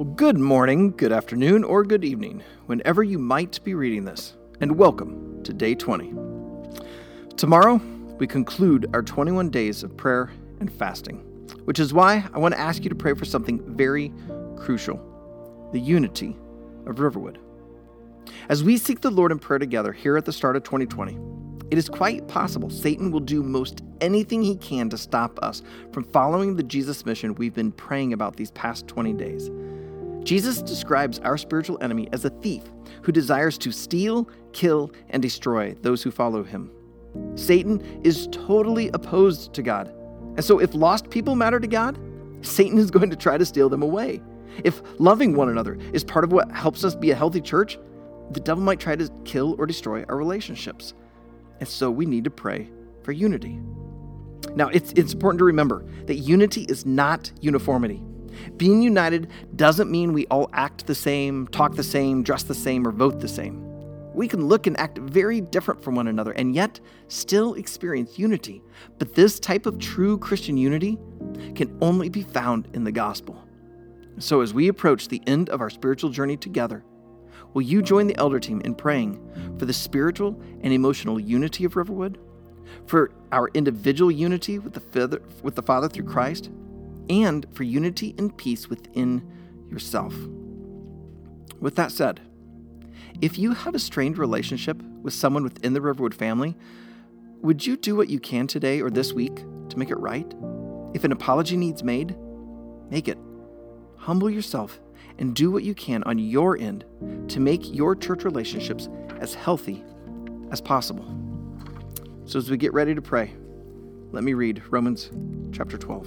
Well, good morning, good afternoon, or good evening, whenever you might be reading this, and welcome to day 20. Tomorrow, we conclude our 21 days of prayer and fasting, which is why I want to ask you to pray for something very crucial the unity of Riverwood. As we seek the Lord in prayer together here at the start of 2020, it is quite possible Satan will do most anything he can to stop us from following the Jesus mission we've been praying about these past 20 days. Jesus describes our spiritual enemy as a thief who desires to steal, kill, and destroy those who follow him. Satan is totally opposed to God. And so, if lost people matter to God, Satan is going to try to steal them away. If loving one another is part of what helps us be a healthy church, the devil might try to kill or destroy our relationships. And so we need to pray for unity. Now, it's, it's important to remember that unity is not uniformity. Being united doesn't mean we all act the same, talk the same, dress the same, or vote the same. We can look and act very different from one another and yet still experience unity. But this type of true Christian unity can only be found in the gospel. So, as we approach the end of our spiritual journey together, Will you join the elder team in praying for the spiritual and emotional unity of Riverwood, for our individual unity with the, Father, with the Father through Christ, and for unity and peace within yourself? With that said, if you have a strained relationship with someone within the Riverwood family, would you do what you can today or this week to make it right? If an apology needs made, make it. Humble yourself and do what you can on your end to make your church relationships as healthy as possible. So, as we get ready to pray, let me read Romans chapter 12.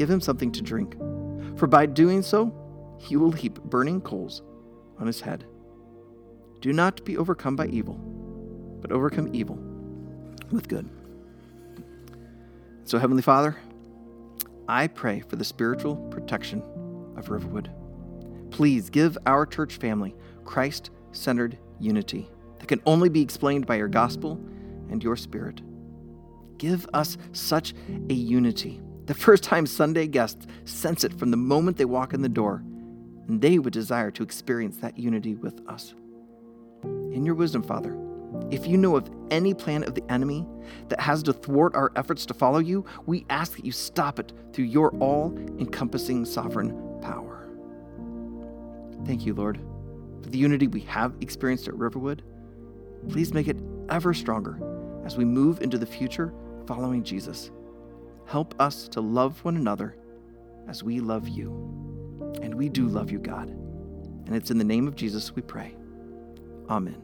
give him something to drink. For by doing so, he will heap burning coals on his head. Do not be overcome by evil, but overcome evil with good. So, Heavenly Father, I pray for the spiritual protection of Riverwood. Please give our church family Christ centered unity that can only be explained by your gospel and your spirit. Give us such a unity. The first time Sunday guests sense it from the moment they walk in the door and they would desire to experience that unity with us. In your wisdom, Father, if you know of any plan of the enemy that has to thwart our efforts to follow you, we ask that you stop it through your all encompassing sovereign power. Thank you, Lord, for the unity we have experienced at Riverwood. Please make it ever stronger as we move into the future following Jesus. Help us to love one another as we love you. And we do love you, God. And it's in the name of Jesus we pray. Amen.